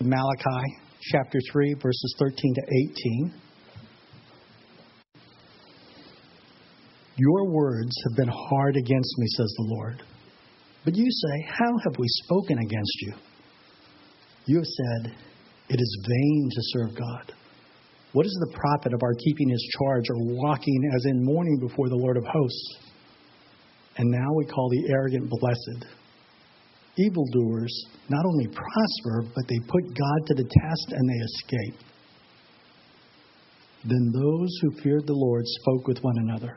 Malachi chapter 3, verses 13 to 18. Your words have been hard against me, says the Lord. But you say, How have we spoken against you? You have said, It is vain to serve God. What is the profit of our keeping his charge or walking as in mourning before the Lord of hosts? And now we call the arrogant blessed. Evildoers not only prosper, but they put God to the test and they escape. Then those who feared the Lord spoke with one another.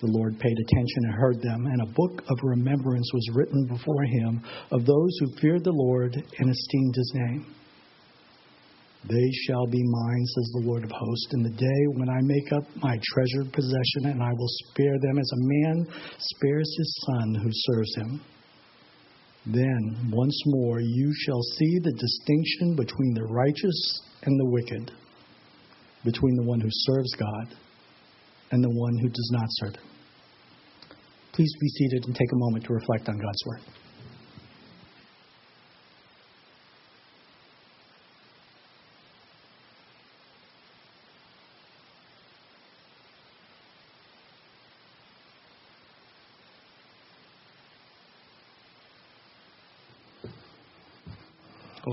The Lord paid attention and heard them, and a book of remembrance was written before him of those who feared the Lord and esteemed his name. They shall be mine, says the Lord of hosts, in the day when I make up my treasured possession, and I will spare them as a man spares his son who serves him. Then, once more, you shall see the distinction between the righteous and the wicked, between the one who serves God and the one who does not serve him. Please be seated and take a moment to reflect on God's Word.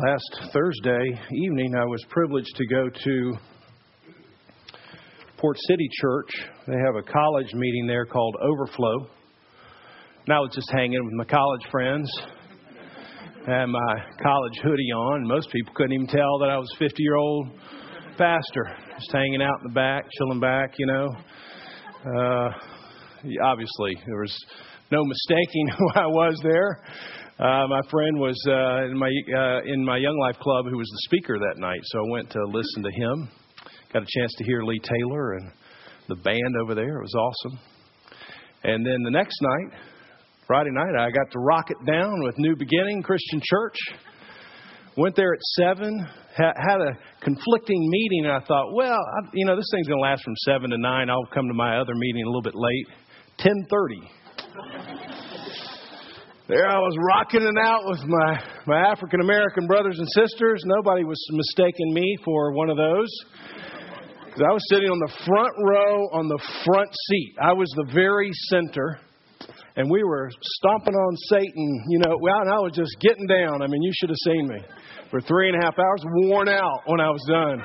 Last Thursday evening, I was privileged to go to Port City Church. They have a college meeting there called Overflow. And I was just hanging with my college friends. Had my college hoodie on. Most people couldn't even tell that I was a 50 year old pastor. Just hanging out in the back, chilling back, you know. Uh, obviously, there was no mistaking who I was there. Uh, my friend was uh, in my uh, in my Young Life Club who was the speaker that night, so I went to listen to him. Got a chance to hear Lee Taylor and the band over there. It was awesome. And then the next night, Friday night, I got to rock it down with New Beginning Christian Church. Went there at seven. Ha- had a conflicting meeting, and I thought, well, I, you know, this thing's going to last from seven to nine. I'll come to my other meeting a little bit late. Ten thirty there I was rocking it out with my, my African American brothers and sisters. Nobody was mistaking me for one of those. I was sitting on the front row on the front seat. I was the very center. And we were stomping on Satan, you know, well, and I was just getting down. I mean, you should have seen me for three and a half hours, worn out when I was done.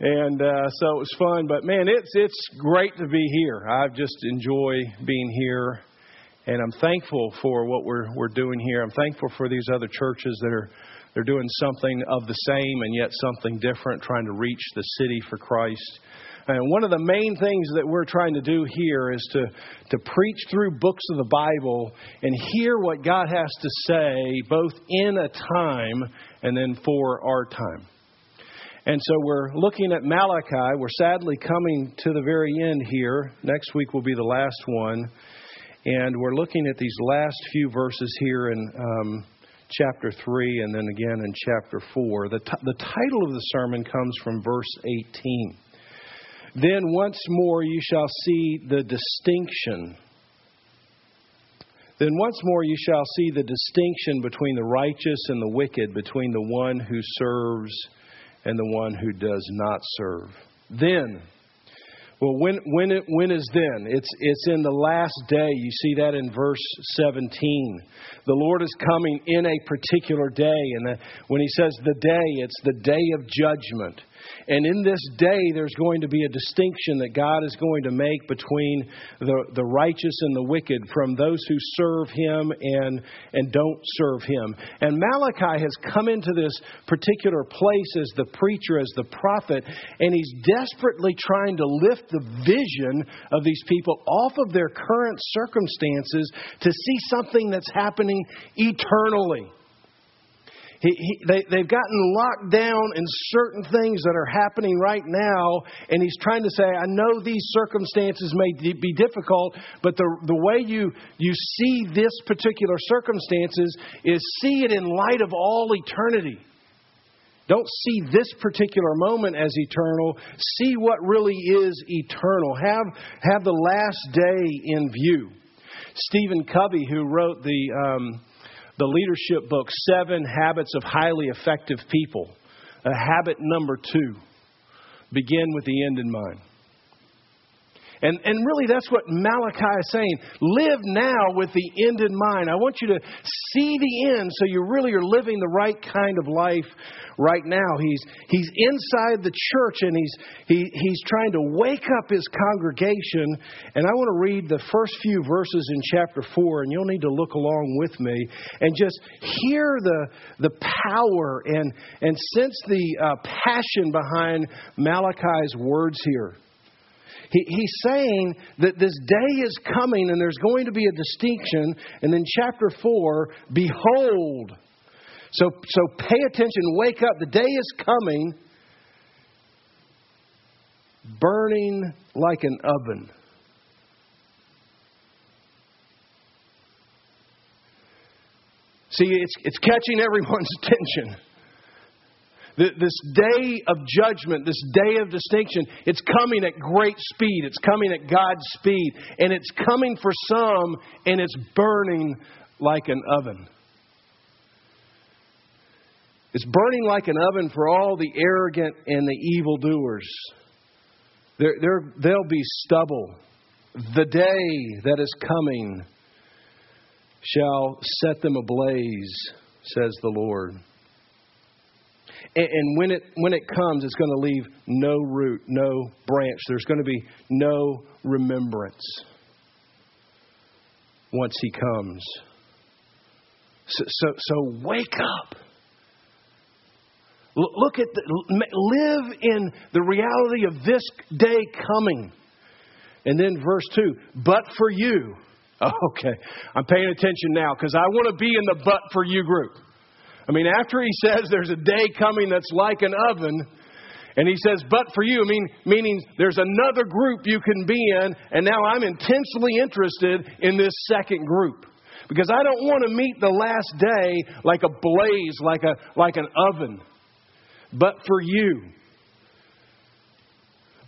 And uh, so it was fun, but man, it's it's great to be here. I just enjoy being here and I'm thankful for what we're, we're doing here. I'm thankful for these other churches that are they're doing something of the same and yet something different, trying to reach the city for Christ. And one of the main things that we're trying to do here is to, to preach through books of the Bible and hear what God has to say, both in a time and then for our time. And so we're looking at Malachi. We're sadly coming to the very end here. Next week will be the last one. And we're looking at these last few verses here in um, chapter 3 and then again in chapter 4. The, t- the title of the sermon comes from verse 18. Then once more you shall see the distinction. Then once more you shall see the distinction between the righteous and the wicked, between the one who serves and the one who does not serve. Then well, when, when, it, when is then? It's, it's in the last day. You see that in verse 17. The Lord is coming in a particular day. And the, when he says the day, it's the day of judgment. And in this day, there's going to be a distinction that God is going to make between the, the righteous and the wicked, from those who serve Him and, and don't serve Him. And Malachi has come into this particular place as the preacher, as the prophet, and he's desperately trying to lift the vision of these people off of their current circumstances to see something that's happening eternally. He, he, they, they've gotten locked down in certain things that are happening right now, and he's trying to say, I know these circumstances may be difficult, but the, the way you, you see this particular circumstances is see it in light of all eternity. Don't see this particular moment as eternal. See what really is eternal. Have, have the last day in view. Stephen Covey, who wrote the. Um, the leadership book, Seven Habits of Highly Effective People. Uh, habit number two begin with the end in mind. And, and really, that's what Malachi is saying. Live now with the end in mind. I want you to see the end so you really are living the right kind of life right now. He's, he's inside the church and he's, he, he's trying to wake up his congregation. And I want to read the first few verses in chapter 4, and you'll need to look along with me and just hear the, the power and, and sense the uh, passion behind Malachi's words here. He, he's saying that this day is coming and there's going to be a distinction. And then chapter 4, behold. So, so pay attention, wake up. The day is coming, burning like an oven. See, it's, it's catching everyone's attention. This day of judgment, this day of distinction, it's coming at great speed. It's coming at God's speed. And it's coming for some, and it's burning like an oven. It's burning like an oven for all the arrogant and the evildoers. There, there, they'll be stubble. The day that is coming shall set them ablaze, says the Lord. And, and when, it, when it comes, it's going to leave no root, no branch. There's going to be no remembrance once He comes. So, so, so wake up. Look at the, live in the reality of this day coming. And then verse 2 but for you. Okay, I'm paying attention now because I want to be in the but for you group. I mean, after he says there's a day coming that's like an oven, and he says, but for you, I mean, meaning there's another group you can be in, and now I'm intensely interested in this second group. Because I don't want to meet the last day like a blaze, like, a, like an oven. But for you,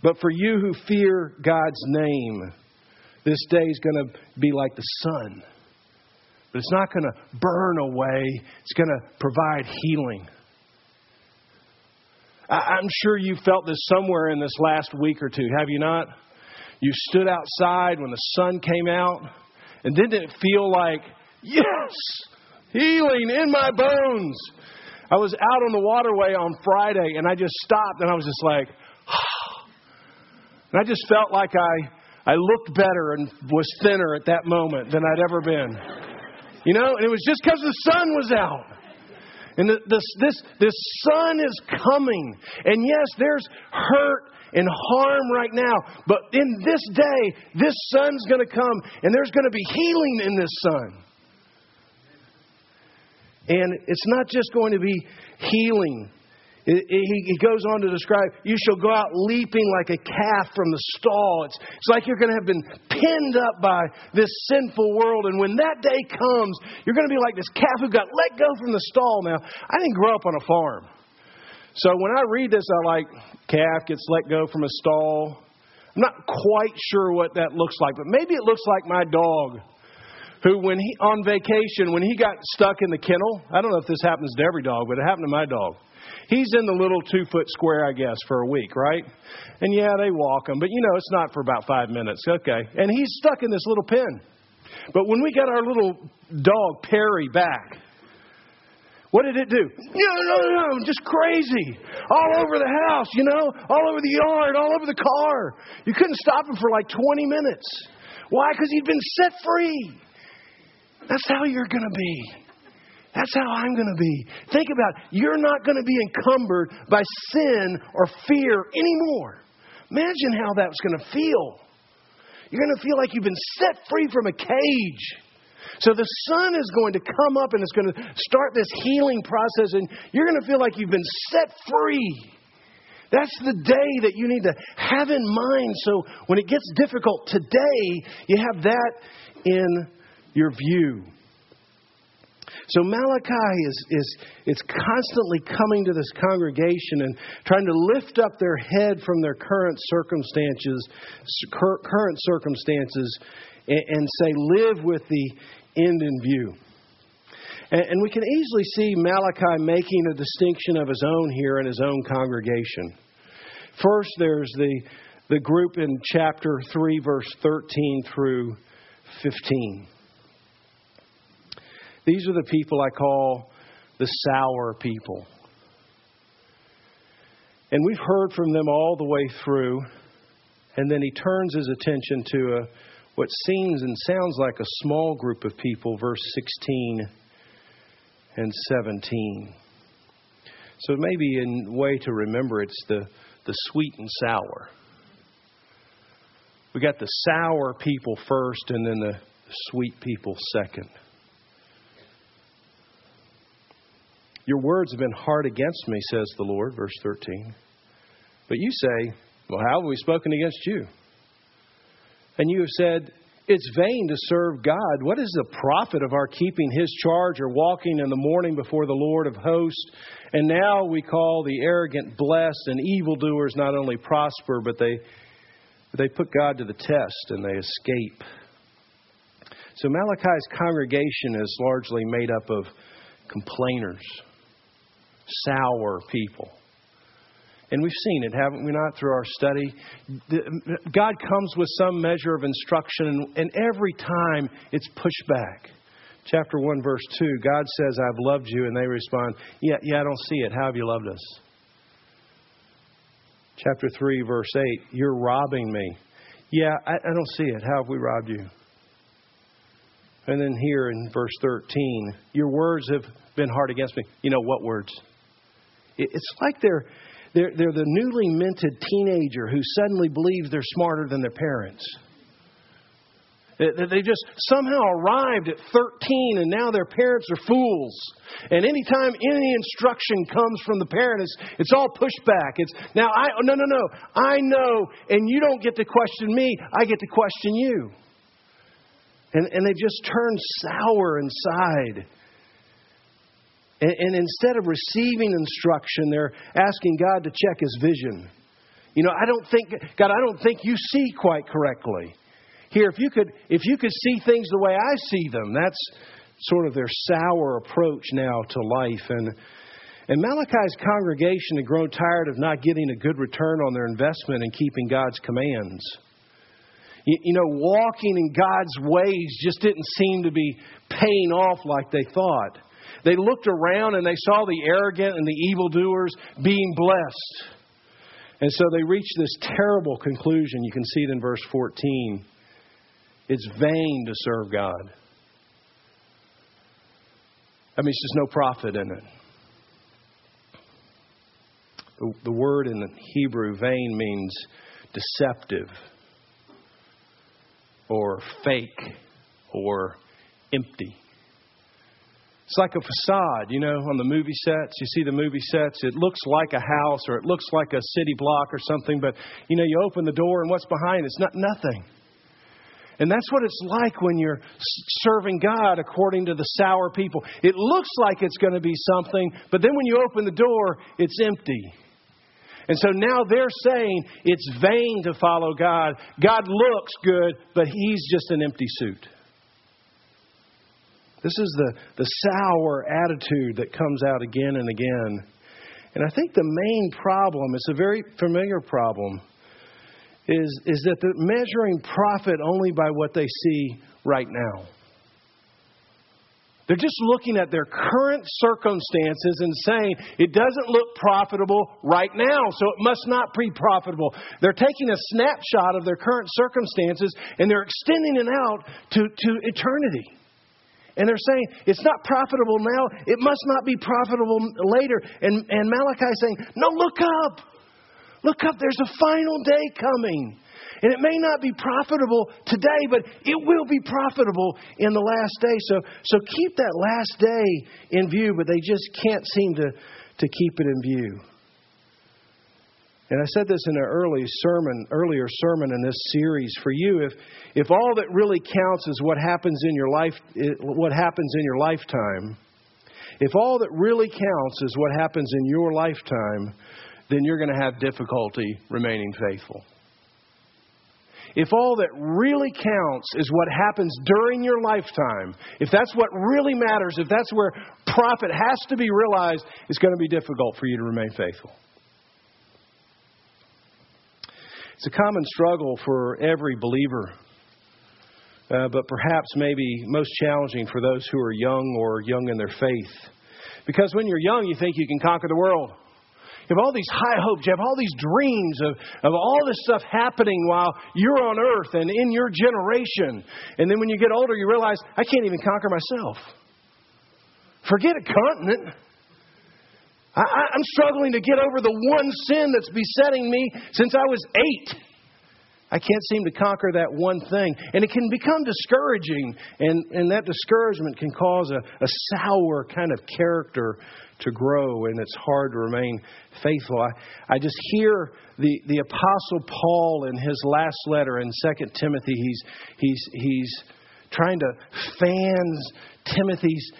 but for you who fear God's name, this day is going to be like the sun but it's not going to burn away, it's going to provide healing. I'm sure you felt this somewhere in this last week or two, have you not? You stood outside when the sun came out, and didn't it feel like, yes, healing in my bones? I was out on the waterway on Friday, and I just stopped, and I was just like, and I just felt like I, I looked better and was thinner at that moment than I'd ever been. You know, and it was just because the sun was out. And the, this, this, this sun is coming. And yes, there's hurt and harm right now. But in this day, this sun's going to come and there's going to be healing in this sun. And it's not just going to be healing, he goes on to describe, you shall go out leaping like a calf from the stall. It's, it's like you're going to have been pinned up by this sinful world. And when that day comes, you're going to be like this calf who got let go from the stall. Now, I didn't grow up on a farm. So when I read this, I like, calf gets let go from a stall. I'm not quite sure what that looks like, but maybe it looks like my dog who when he on vacation when he got stuck in the kennel i don't know if this happens to every dog but it happened to my dog He's in the little two foot square, I guess, for a week, right? And yeah, they walk him, but you know, it's not for about five minutes. Okay. And he's stuck in this little pen. But when we got our little dog, Perry, back, what did it do? No, no, no, just crazy. All over the house, you know, all over the yard, all over the car. You couldn't stop him for like 20 minutes. Why? Because he'd been set free. That's how you're going to be. That's how I'm going to be. Think about it. You're not going to be encumbered by sin or fear anymore. Imagine how that's going to feel. You're going to feel like you've been set free from a cage. So the sun is going to come up and it's going to start this healing process, and you're going to feel like you've been set free. That's the day that you need to have in mind. So when it gets difficult today, you have that in your view. So Malachi is, is, is constantly coming to this congregation and trying to lift up their head from their current circumstances, current circumstances, and, and say, live with the end in view. And, and we can easily see Malachi making a distinction of his own here in his own congregation. First, there's the, the group in chapter 3, verse 13 through 15. These are the people I call the sour people. And we've heard from them all the way through. And then he turns his attention to a, what seems and sounds like a small group of people, verse 16 and 17. So maybe in way to remember it's the, the sweet and sour. We got the sour people first and then the sweet people second. Your words have been hard against me, says the Lord, verse 13. But you say, Well, how have we spoken against you? And you have said, It's vain to serve God. What is the profit of our keeping his charge or walking in the mourning before the Lord of hosts? And now we call the arrogant blessed, and evildoers not only prosper, but they, they put God to the test and they escape. So Malachi's congregation is largely made up of complainers sour people. And we've seen it, haven't we not, through our study? God comes with some measure of instruction, and every time it's pushed back. Chapter 1, verse 2, God says, I've loved you, and they respond, Yeah, yeah, I don't see it. How have you loved us? Chapter 3, verse 8, You're robbing me. Yeah, I, I don't see it. How have we robbed you? And then here in verse 13, Your words have been hard against me. You know what words? It's like they're, they're, they're the newly minted teenager who suddenly believes they're smarter than their parents. They just somehow arrived at 13 and now their parents are fools. And anytime any instruction comes from the parent, it's, it's all pushback. It's now I no no no. I know and you don't get to question me, I get to question you. And and they just turn sour inside. And, and instead of receiving instruction, they're asking God to check his vision. You know, I don't think, God, I don't think you see quite correctly. Here, if you could, if you could see things the way I see them, that's sort of their sour approach now to life. And, and Malachi's congregation had grown tired of not getting a good return on their investment in keeping God's commands. You, you know, walking in God's ways just didn't seem to be paying off like they thought. They looked around and they saw the arrogant and the evildoers being blessed. And so they reached this terrible conclusion. You can see it in verse 14. It's vain to serve God. I mean, just no profit in it. The word in the Hebrew, vain, means deceptive or fake or empty. It's like a facade, you know, on the movie sets. You see the movie sets, it looks like a house or it looks like a city block or something, but, you know, you open the door and what's behind it's not nothing. And that's what it's like when you're serving God according to the sour people. It looks like it's going to be something, but then when you open the door, it's empty. And so now they're saying it's vain to follow God. God looks good, but He's just an empty suit. This is the, the sour attitude that comes out again and again. And I think the main problem, it's a very familiar problem, is, is that they're measuring profit only by what they see right now. They're just looking at their current circumstances and saying it doesn't look profitable right now, so it must not be profitable. They're taking a snapshot of their current circumstances and they're extending it out to, to eternity. And they're saying it's not profitable now, it must not be profitable later. And, and Malachi saying, No, look up. Look up, there's a final day coming. And it may not be profitable today, but it will be profitable in the last day. So, so keep that last day in view, but they just can't seem to, to keep it in view. And I said this in an early sermon, earlier sermon in this series. For you, if if all that really counts is what happens in your life, eh, what happens in your lifetime, if all that really counts is what happens in your lifetime, then you're going to have difficulty remaining faithful. if all that really counts is what happens during your lifetime, if that's what really matters, if that's where profit has to be realized, it's going to be difficult for you to remain faithful. It's a common struggle for every believer, uh, but perhaps maybe most challenging for those who are young or young in their faith. Because when you're young, you think you can conquer the world. You have all these high hopes. You have all these dreams of, of all this stuff happening while you're on earth and in your generation. And then when you get older, you realize, I can't even conquer myself. Forget a continent. I, I'm struggling to get over the one sin that's besetting me since I was eight. I can't seem to conquer that one thing. And it can become discouraging, and, and that discouragement can cause a, a sour kind of character to grow, and it's hard to remain faithful. I, I just hear the, the Apostle Paul in his last letter in 2 Timothy. He's, he's, he's trying to fan Timothy's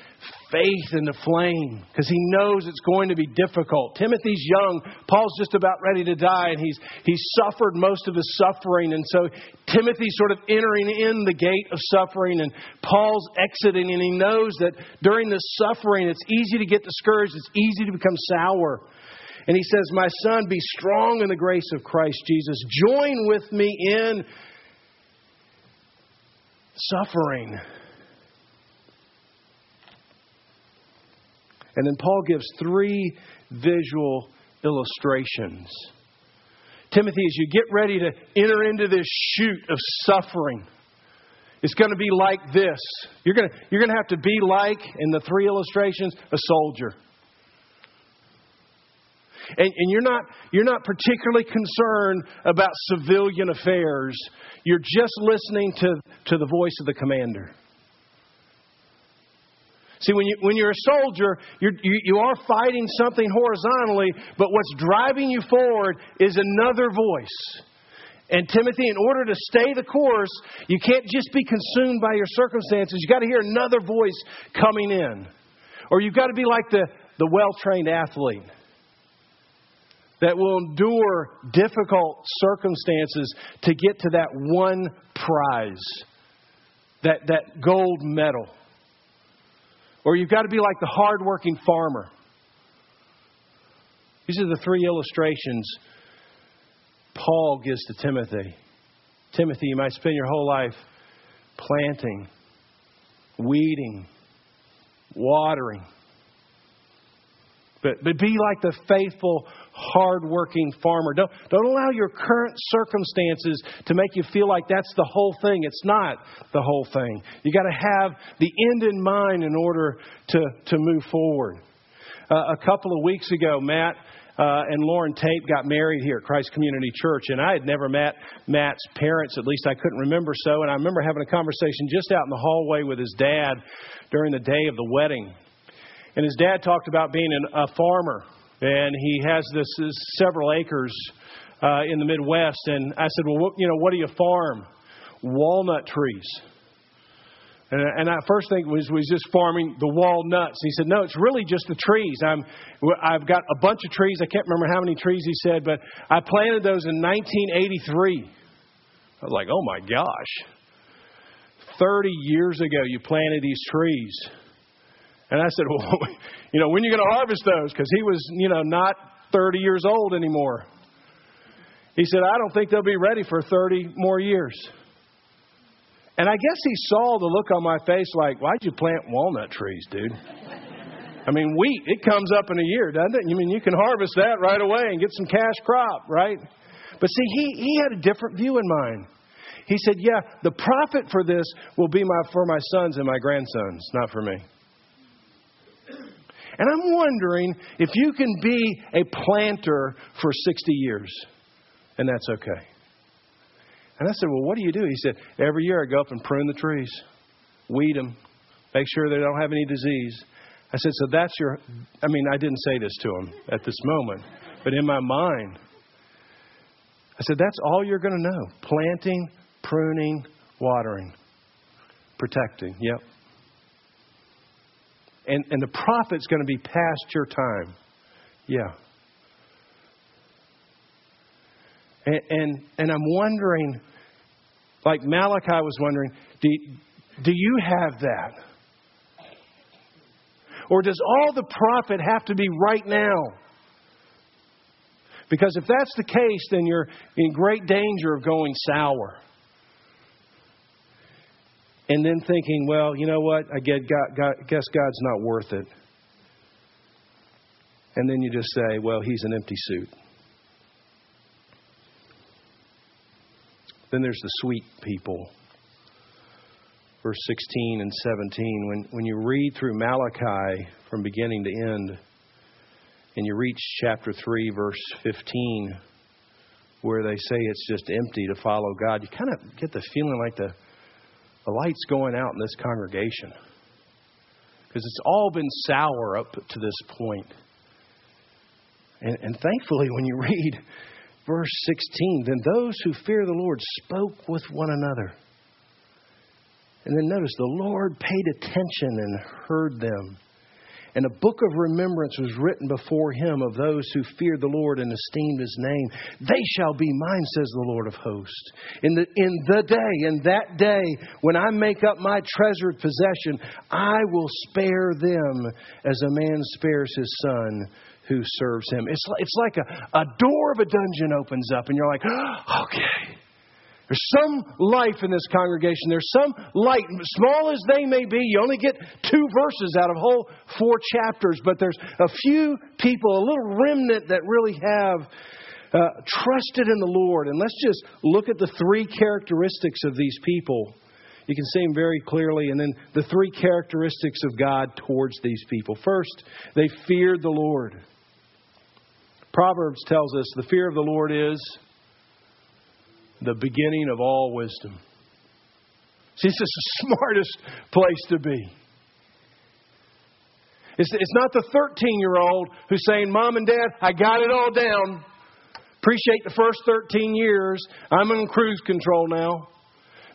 faith in the flame because he knows it's going to be difficult. Timothy's young. Paul's just about ready to die, and he's, he's suffered most of his suffering. And so Timothy's sort of entering in the gate of suffering, and Paul's exiting, and he knows that during this suffering, it's easy to get discouraged, it's easy to become sour. And he says, My son, be strong in the grace of Christ Jesus. Join with me in suffering. And then Paul gives three visual illustrations. Timothy, as you get ready to enter into this chute of suffering, it's going to be like this. You're going to, you're going to have to be like, in the three illustrations, a soldier. And, and, you're, not, you're not particularly concerned about civilian affairs. You're just listening to, to the voice of the commander. See, when, you, when you're a soldier, you're, you, you are fighting something horizontally, but what's driving you forward is another voice. And Timothy, in order to stay the course, you can't just be consumed by your circumstances. You've got to hear another voice coming in. Or you've got to be like the, the well trained athlete that will endure difficult circumstances to get to that one prize, that, that gold medal. Or you've got to be like the hardworking farmer. These are the three illustrations Paul gives to Timothy. Timothy, you might spend your whole life planting, weeding, watering. But, but be like the faithful hardworking farmer. Don't, don't allow your current circumstances to make you feel like that's the whole thing. It's not the whole thing. You got to have the end in mind in order to, to move forward. Uh, a couple of weeks ago, Matt uh, and Lauren Tate got married here at Christ Community Church, and I had never met Matt's parents. At least I couldn't remember so. And I remember having a conversation just out in the hallway with his dad during the day of the wedding. And his dad talked about being an, a farmer and he has this, this several acres uh, in the Midwest. And I said, well, what, you know, what do you farm? Walnut trees. And, and I first think was was just farming the walnuts. He said, no, it's really just the trees. I'm, I've got a bunch of trees. I can't remember how many trees he said, but I planted those in 1983. I was like, oh my gosh. 30 years ago, you planted these trees. And I said, Well, you know, when are you going to harvest those? Because he was, you know, not 30 years old anymore. He said, I don't think they'll be ready for 30 more years. And I guess he saw the look on my face like, Why'd you plant walnut trees, dude? I mean, wheat, it comes up in a year, doesn't it? You mean you can harvest that right away and get some cash crop, right? But see, he, he had a different view in mind. He said, Yeah, the profit for this will be my, for my sons and my grandsons, not for me. And I'm wondering if you can be a planter for 60 years, and that's okay. And I said, Well, what do you do? He said, Every year I go up and prune the trees, weed them, make sure they don't have any disease. I said, So that's your. I mean, I didn't say this to him at this moment, but in my mind, I said, That's all you're going to know planting, pruning, watering, protecting. Yep and, and the profit's going to be past your time. Yeah. And, and, and I'm wondering Like Malachi was wondering, do, do you have that? Or does all the profit have to be right now? Because if that's the case, then you're in great danger of going sour. And then thinking, well, you know what? I guess God's not worth it. And then you just say, well, he's an empty suit. Then there's the sweet people. Verse 16 and 17. When, when you read through Malachi from beginning to end, and you reach chapter 3, verse 15, where they say it's just empty to follow God, you kind of get the feeling like the, the light's going out in this congregation. Because it's all been sour up to this point. And, and thankfully, when you read verse 16, then those who fear the Lord spoke with one another. And then notice the Lord paid attention and heard them. And a book of remembrance was written before him of those who feared the Lord and esteemed his name. They shall be mine, says the Lord of hosts. In the, in the day, in that day, when I make up my treasured possession, I will spare them as a man spares his son who serves him. It's like, it's like a, a door of a dungeon opens up, and you're like, okay. There's some life in this congregation. There's some light, small as they may be. You only get two verses out of whole four chapters, but there's a few people, a little remnant that really have uh, trusted in the Lord. And let's just look at the three characteristics of these people. You can see them very clearly, and then the three characteristics of God towards these people. First, they feared the Lord. Proverbs tells us the fear of the Lord is the beginning of all wisdom. See, is the smartest place to be. It's, it's not the 13 year old who's saying, Mom and Dad, I got it all down. Appreciate the first 13 years. I'm in cruise control now.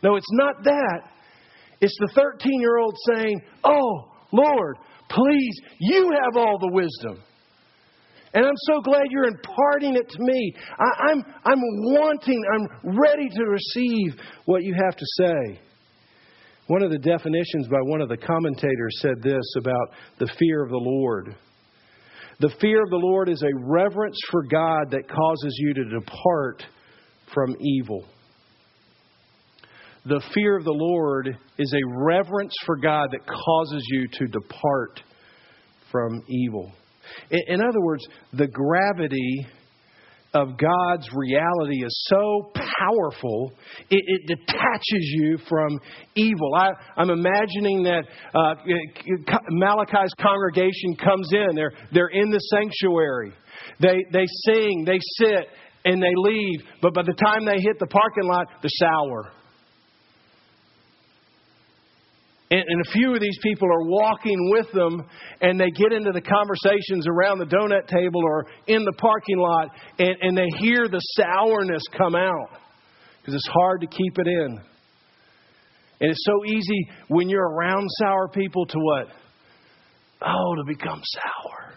No, it's not that. It's the 13 year old saying, Oh, Lord, please, you have all the wisdom. And I'm so glad you're imparting it to me. I, am I'm, I'm wanting, I'm ready to receive what you have to say. One of the definitions by one of the commentators said this about the fear of the Lord. The fear of the Lord is a reverence for God that causes you to depart from evil. The fear of the Lord is a reverence for God that causes you to depart from evil. In other words, the gravity of God's reality is so powerful, it, it detaches you from evil. I, am I'm imagining that uh, Malachi's congregation comes in, they're, they're in the sanctuary, they, they sing, they sit, and they leave, but by the time they hit the parking lot, they're sour. And, and, a few of these people are walking with them, and they get into the conversations around the donut table or in the parking lot, and, and they hear the sourness come out because it's hard to keep it in. And it's so easy when you're around sour people to what? Oh, to become sour.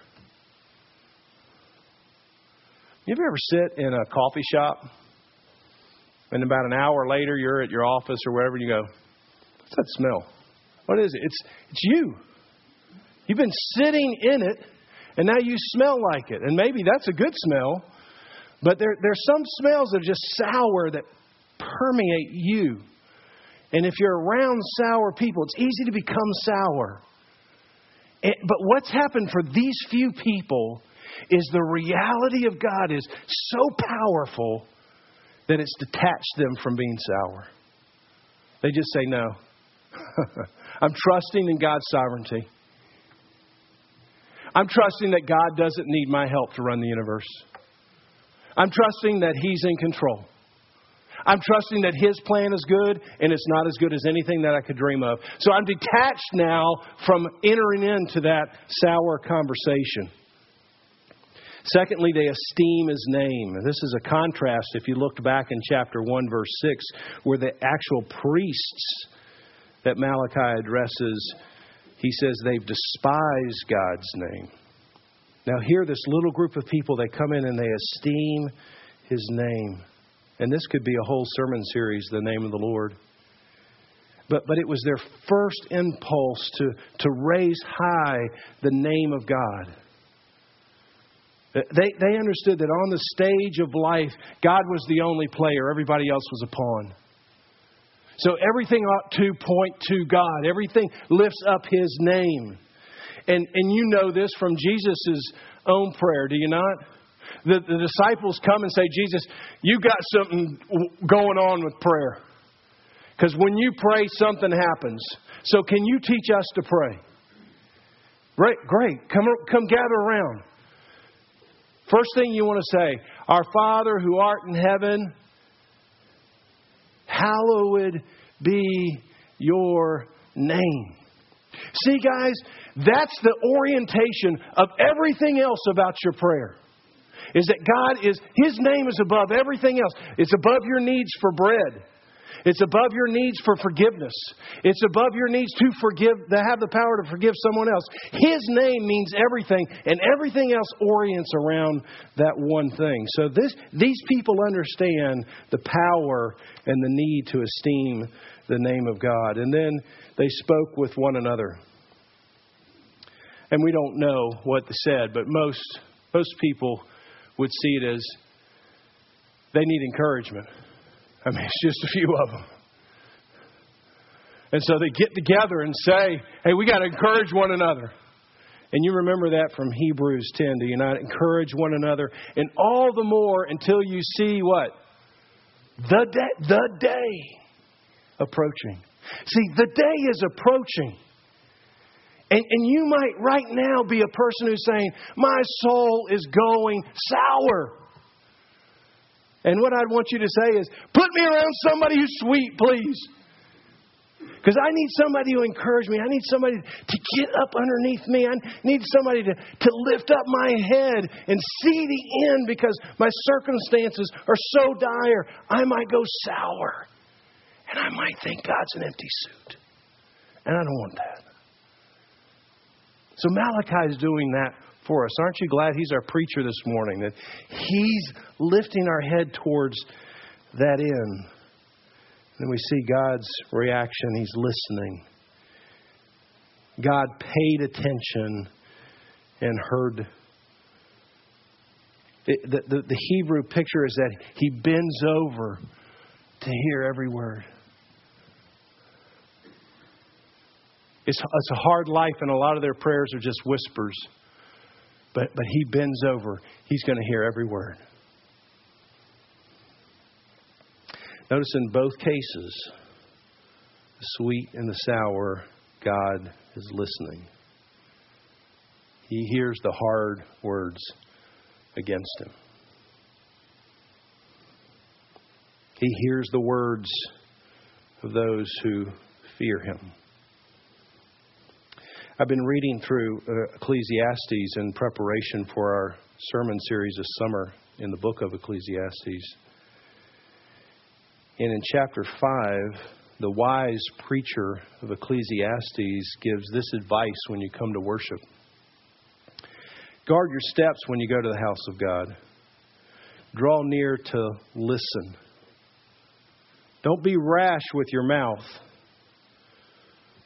You ever sit in a coffee shop, and about an hour later you're at your office or wherever, and you go, What's that smell? What is it? It's, it's you. You've been sitting in it, and now you smell like it. And maybe that's a good smell, but there, there's some smells that are just sour that permeate you. And if you're around sour people, it's easy to become sour. And, but what's happened for these few people is the reality of God is so powerful that it's detached them from being sour. They just say, No. I'm trusting in God's sovereignty. I'm trusting that God doesn't need my help to run the universe. I'm trusting that He's in control. I'm trusting that His plan is good and it's not as good as anything that I could dream of. So I'm detached now from entering into that sour conversation. Secondly, they esteem his name. This is a contrast if you looked back in chapter 1, verse 6, where the actual priests that Malachi addresses, he says they've despised God's name. Now, here, this little group of people, they come in and they esteem his name. And this could be a whole sermon series, The Name of the Lord. But, but it was their first impulse to, to raise high the name of God. They, they understood that on the stage of life, God was the only player, everybody else was a pawn. So everything ought to point to God, everything lifts up His name. And, and you know this from Jesus' own prayer, do you not? The, the disciples come and say, Jesus, you got something going on with prayer. Because when you pray, something happens. So can you teach us to pray? Great, great. Come, come gather around. First thing you want to say, Our Father who art in heaven, hallowed be your name. See, guys, that's the orientation of everything else about your prayer. Is that God is, His name is above everything else. It's above your needs for bread. It's above your needs for forgiveness. It's above your needs to forgive, to have the power to forgive someone else. His name means everything, and everything else orients around that one thing. So this, these people understand the power and the need to esteem the name of God. And then they spoke with one another. And we don't know what they said, but most, most people would see it as they need encouragement. I mean, it's just a few of them. And so they get together and say, hey, we got to encourage one another. And you remember that from Hebrews 10, do you not? Encourage one another. And all the more until you see what? The day, the day approaching. See, the day is approaching. And, and you might right now be a person who's saying, My soul is going sour. And what I'd want you to say is, put me around somebody who's sweet, please. Because I need somebody to encourage me. I need somebody to get up underneath me. I need somebody to, to lift up my head and see the end because my circumstances are so dire. I might go sour. And I might think God's an empty suit. And I don't want that. So Malachi is doing that for us. Aren't you glad he's our preacher this morning? That he's lifting our head towards that end. Then we see God's reaction. He's listening. God paid attention and heard. The, the, the Hebrew picture is that he bends over to hear every word. It's, it's a hard life, and a lot of their prayers are just whispers. But, but he bends over. He's going to hear every word. Notice in both cases, the sweet and the sour, God is listening. He hears the hard words against him. He hears the words of those who fear him. I've been reading through uh, Ecclesiastes in preparation for our sermon series this summer in the book of Ecclesiastes. And in chapter 5, the wise preacher of Ecclesiastes gives this advice when you come to worship Guard your steps when you go to the house of God, draw near to listen. Don't be rash with your mouth.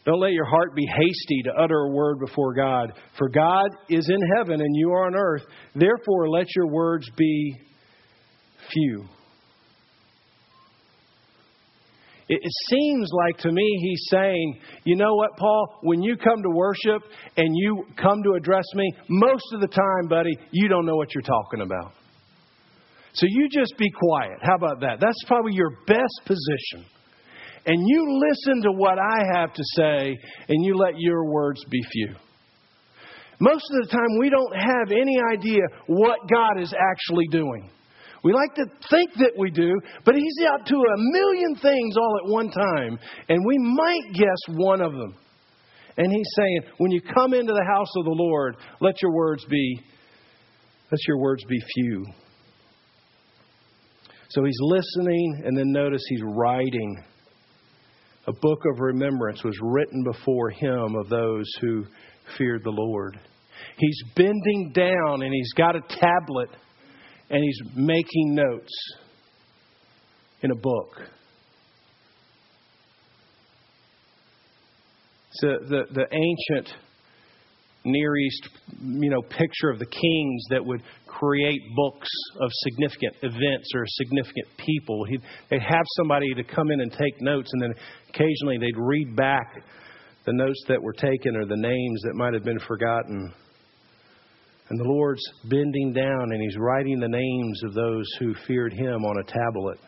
Don't let your heart be hasty to utter a word before God. For God is in heaven and you are on earth. Therefore, let your words be few. It, seems like to me he's saying, you know what, Paul? When you come to worship and you come to address me, most of the time, buddy, you don't know what you're talking about. So you just be quiet. How about that? That's probably your best position and you listen to what I have to say and you let your words be few. Most of the time, we don't have any idea what God is actually doing. We like to think that we do, but He's out to a million things all at one time, and we might guess one of them. And He's saying, when you come into the house of the Lord, let your words be, let your words be few. So He's listening, and then notice He's writing a book of remembrance was written before him of those who feared the Lord. He's bending down and he's got a tablet and he's making notes. in a book. So the, the ancient Near East, you know, picture of the kings that would create books of significant events or significant people. He'd, they'd have somebody to come in and take notes, and then occasionally they'd read back the notes that were taken or the names that might have been forgotten. And the Lord's bending down and He's writing the names of those who feared Him on a tablet.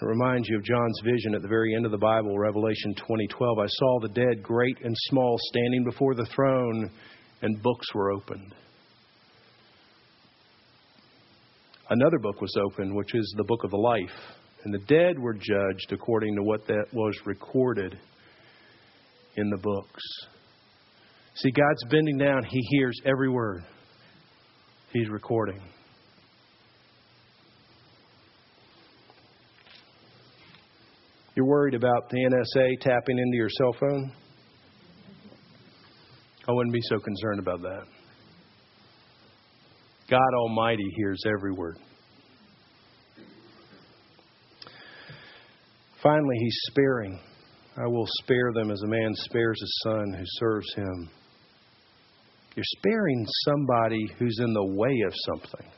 It reminds you of John's vision at the very end of the Bible, Revelation 20:12. I saw the dead, great and small, standing before the throne, and books were opened. Another book was opened, which is the book of the life, and the dead were judged according to what that was recorded in the books. See, God's bending down, He hears every word He's recording. You're worried about the NSA tapping into your cell phone? I wouldn't be so concerned about that. God Almighty hears every word. Finally, He's sparing. I will spare them as a man spares his son who serves him. You're sparing somebody who's in the way of something.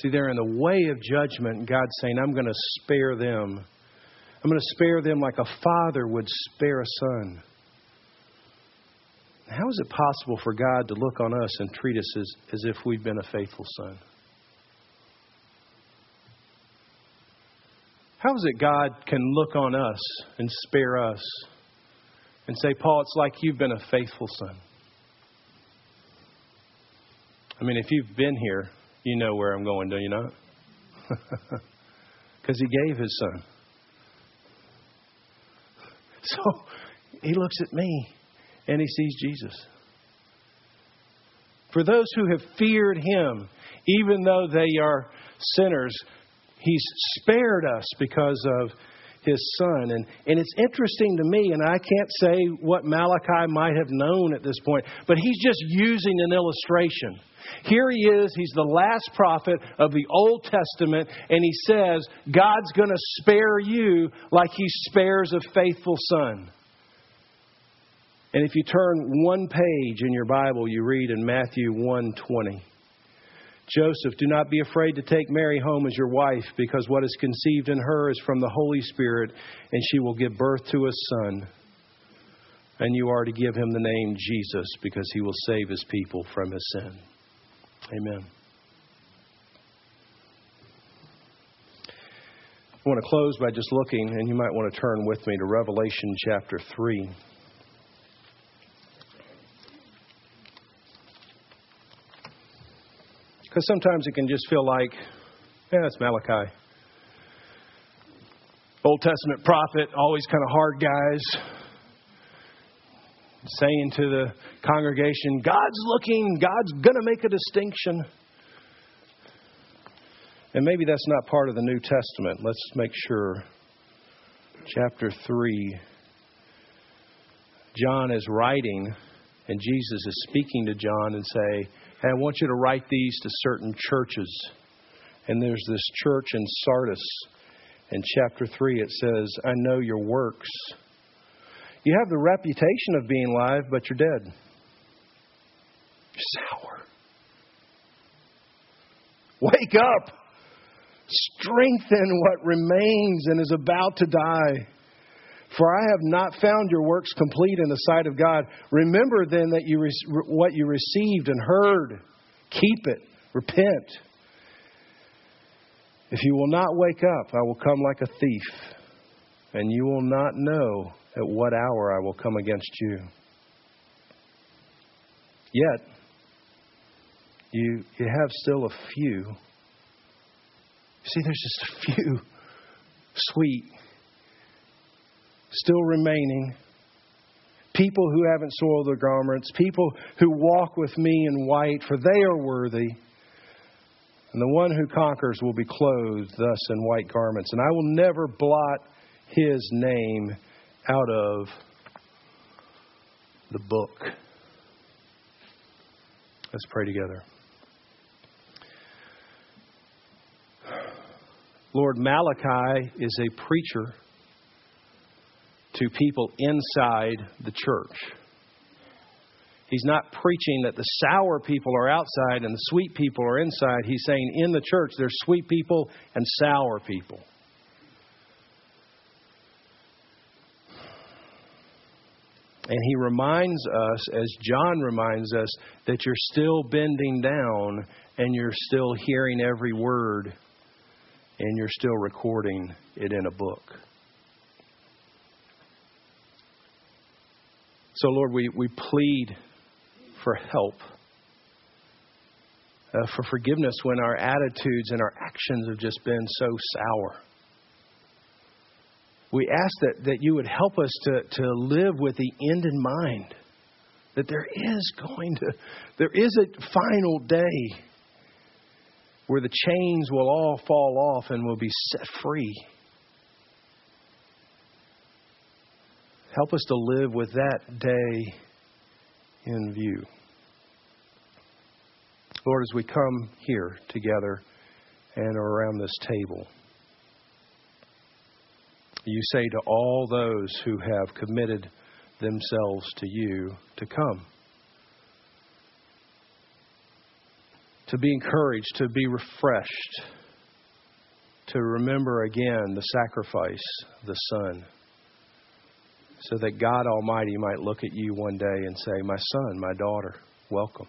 See, they're in the way of judgment, God's saying, I'm going to spare them. I'm going to spare them like a father would spare a son. How is it possible for God to look on us and treat us as, as if we've been a faithful son? How is it God can look on us and spare us and say, Paul, it's like you've been a faithful son? I mean, if you've been here, you know where I'm going, do you not? Because he gave his son. So he looks at me and he sees Jesus. For those who have feared him, even though they are sinners, he's spared us because of his son. And, and it's interesting to me, and I can't say what Malachi might have known at this point, but he's just using an illustration. Here he is, he's the last prophet of the Old Testament, and he says, God's going to spare you like he spares a faithful son. And if you turn one page in your Bible, you read in Matthew 1:20. Joseph, do not be afraid to take Mary home as your wife, because what is conceived in her is from the Holy Spirit, and she will give birth to a son. And you are to give him the name Jesus, because he will save his people from his sin. Amen. I want to close by just looking, and you might want to turn with me to Revelation chapter 3. Because sometimes it can just feel like, yeah, it's Malachi. Old Testament prophet, always kind of hard guys, saying to the congregation, God's looking, God's going to make a distinction. And maybe that's not part of the New Testament. Let's make sure. Chapter 3. John is writing, and Jesus is speaking to John and say, Hey, I want you to write these to certain churches. And there's this church in Sardis. In chapter 3, it says, I know your works. You have the reputation of being alive, but you're dead. You're sour. Wake up. Strengthen what remains and is about to die. For I have not found your works complete in the sight of God. Remember then that you re- what you received and heard. Keep it. Repent. If you will not wake up, I will come like a thief, and you will not know at what hour I will come against you. Yet, you, you have still a few. See, there's just a few sweet still remaining. People who haven't soiled their garments, people who walk with me in white, for they are worthy. And the one who conquers will be clothed thus in white garments. And I will never blot his name out of the book. Let's pray together. Lord, Malachi is a preacher to people inside the church. He's not preaching that the sour people are outside and the sweet people are inside. He's saying in the church there's sweet people and sour people. And he reminds us, as John reminds us, that you're still bending down and you're still hearing every word and you're still recording it in a book. So, Lord, we, we plead for help, uh, for forgiveness when our attitudes and our actions have just been so sour. We ask that, that you would help us to, to live with the end in mind, that there is going to, there is a final day where the chains will all fall off and will be set free. Help us to live with that day in view. Lord, as we come here together and around this table, you say to all those who have committed themselves to you to come. To be encouraged, to be refreshed, to remember again the sacrifice the Son, so that God Almighty might look at you one day and say, My son, my daughter, welcome.